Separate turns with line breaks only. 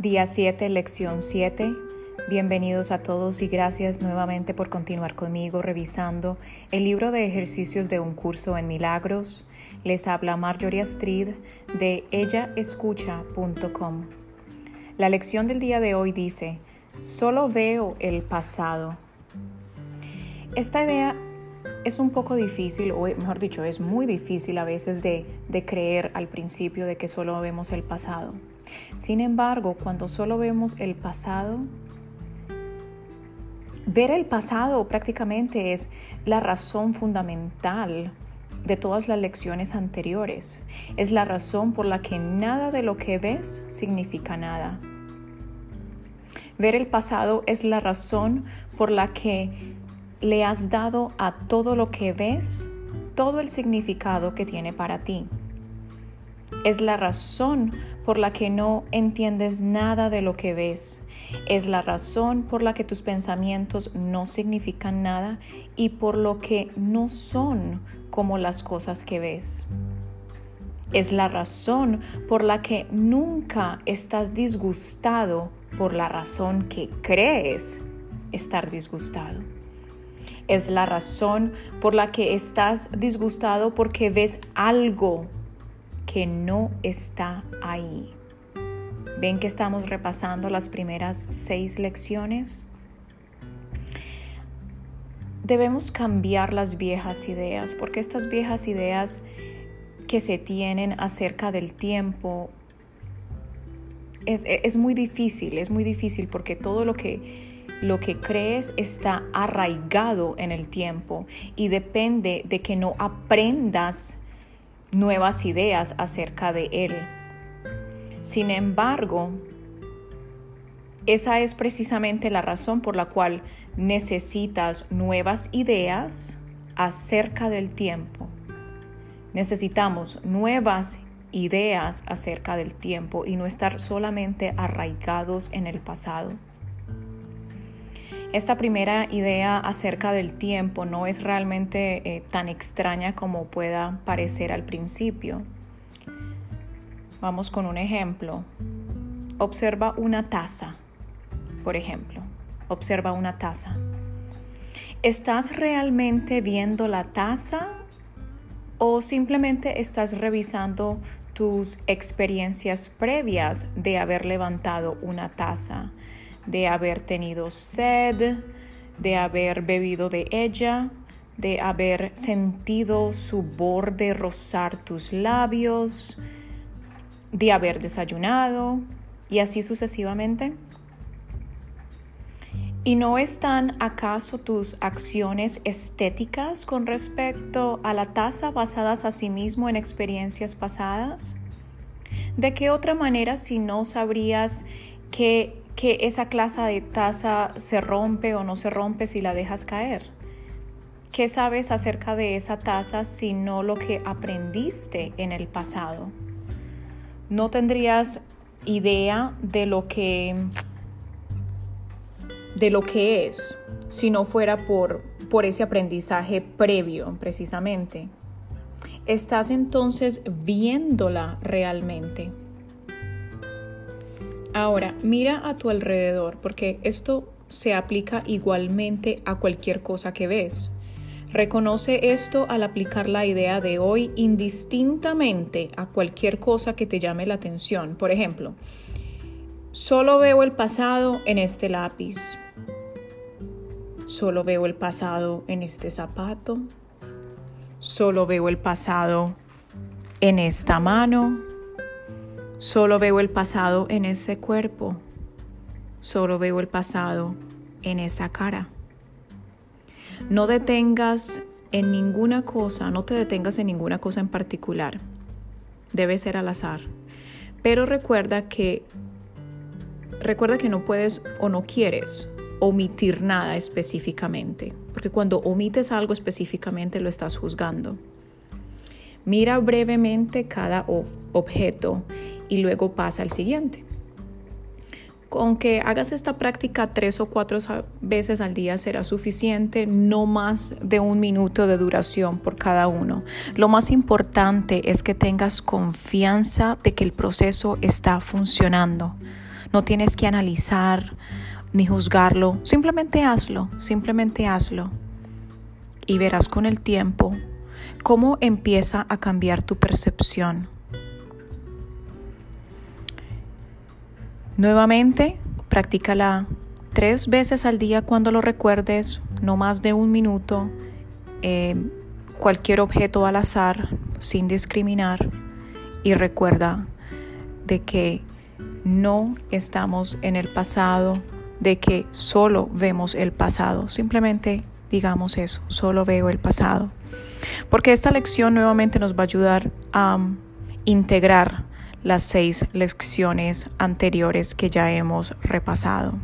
Día 7, lección 7. Bienvenidos a todos y gracias nuevamente por continuar conmigo revisando el libro de ejercicios de un curso en milagros. Les habla Marjorie Astrid de ellaescucha.com. La lección del día de hoy dice, solo veo el pasado. Esta idea es un poco difícil, o mejor dicho, es muy difícil a veces de, de, creer al principio de que solo vemos el pasado. Sin embargo, cuando solo vemos el pasado, ver el pasado prácticamente es la razón fundamental de todas las lecciones anteriores. Es la razón por la que nada de lo que ves significa nada. Ver el pasado es la razón por la que le has dado a todo lo que ves todo el significado que tiene para ti. Es la razón por la que no entiendes nada de lo que ves. Es la razón por la que tus pensamientos no significan nada y por lo que no son como las cosas que ves. Es la razón por la que nunca estás disgustado por la razón que crees estar disgustado es la razón por la que estás disgustado porque ves algo que no está ahí. ¿Ven que estamos repasando las primeras seis lecciones? Debemos cambiar las viejas ideas porque estas viejas ideas que se tienen acerca del tiempo es, es muy difícil, es muy difícil porque todo lo que lo que crees está arraigado en el tiempo y depende de que no aprendas nuevas ideas acerca de él. Sin embargo, esa es precisamente la razón por la cual necesitas nuevas ideas acerca del tiempo. Necesitamos nuevas ideas acerca del tiempo y no estar solamente arraigados en el pasado. Esta primera idea acerca del tiempo no es realmente eh, tan extraña como pueda parecer al principio. Vamos con un ejemplo. Observa una taza, por ejemplo. Observa una taza. ¿Estás realmente viendo la taza o simplemente estás revisando tus experiencias previas de haber levantado una taza? De haber tenido sed, de haber bebido de ella, de haber sentido su borde rozar tus labios, de haber desayunado y así sucesivamente. ¿Y no están acaso tus acciones estéticas con respecto a la taza basadas a sí mismo en experiencias pasadas? ¿De qué otra manera si no sabrías que que esa clase de taza se rompe o no se rompe si la dejas caer? ¿Qué sabes acerca de esa taza si no lo que aprendiste en el pasado? No tendrías idea de lo que de lo que es si no fuera por, por ese aprendizaje previo precisamente. Estás entonces viéndola realmente. Ahora, mira a tu alrededor, porque esto se aplica igualmente a cualquier cosa que ves. Reconoce esto al aplicar la idea de hoy indistintamente a cualquier cosa que te llame la atención. Por ejemplo, solo veo el pasado en este lápiz. Solo veo el pasado en este zapato. Solo veo el pasado en esta mano. Solo veo el pasado en ese cuerpo. Solo veo el pasado en esa cara. No detengas en ninguna cosa, no te detengas en ninguna cosa en particular. Debe ser al azar. Pero recuerda que recuerda que no puedes o no quieres omitir nada específicamente, porque cuando omites algo específicamente lo estás juzgando. Mira brevemente cada objeto y luego pasa al siguiente. Con que hagas esta práctica tres o cuatro veces al día será suficiente, no más de un minuto de duración por cada uno. Lo más importante es que tengas confianza de que el proceso está funcionando. No tienes que analizar ni juzgarlo. Simplemente hazlo, simplemente hazlo. Y verás con el tiempo cómo empieza a cambiar tu percepción. Nuevamente, practícala tres veces al día cuando lo recuerdes, no más de un minuto, eh, cualquier objeto al azar, sin discriminar. Y recuerda de que no estamos en el pasado, de que solo vemos el pasado. Simplemente digamos eso, solo veo el pasado. Porque esta lección nuevamente nos va a ayudar a integrar las seis lecciones anteriores que ya hemos repasado.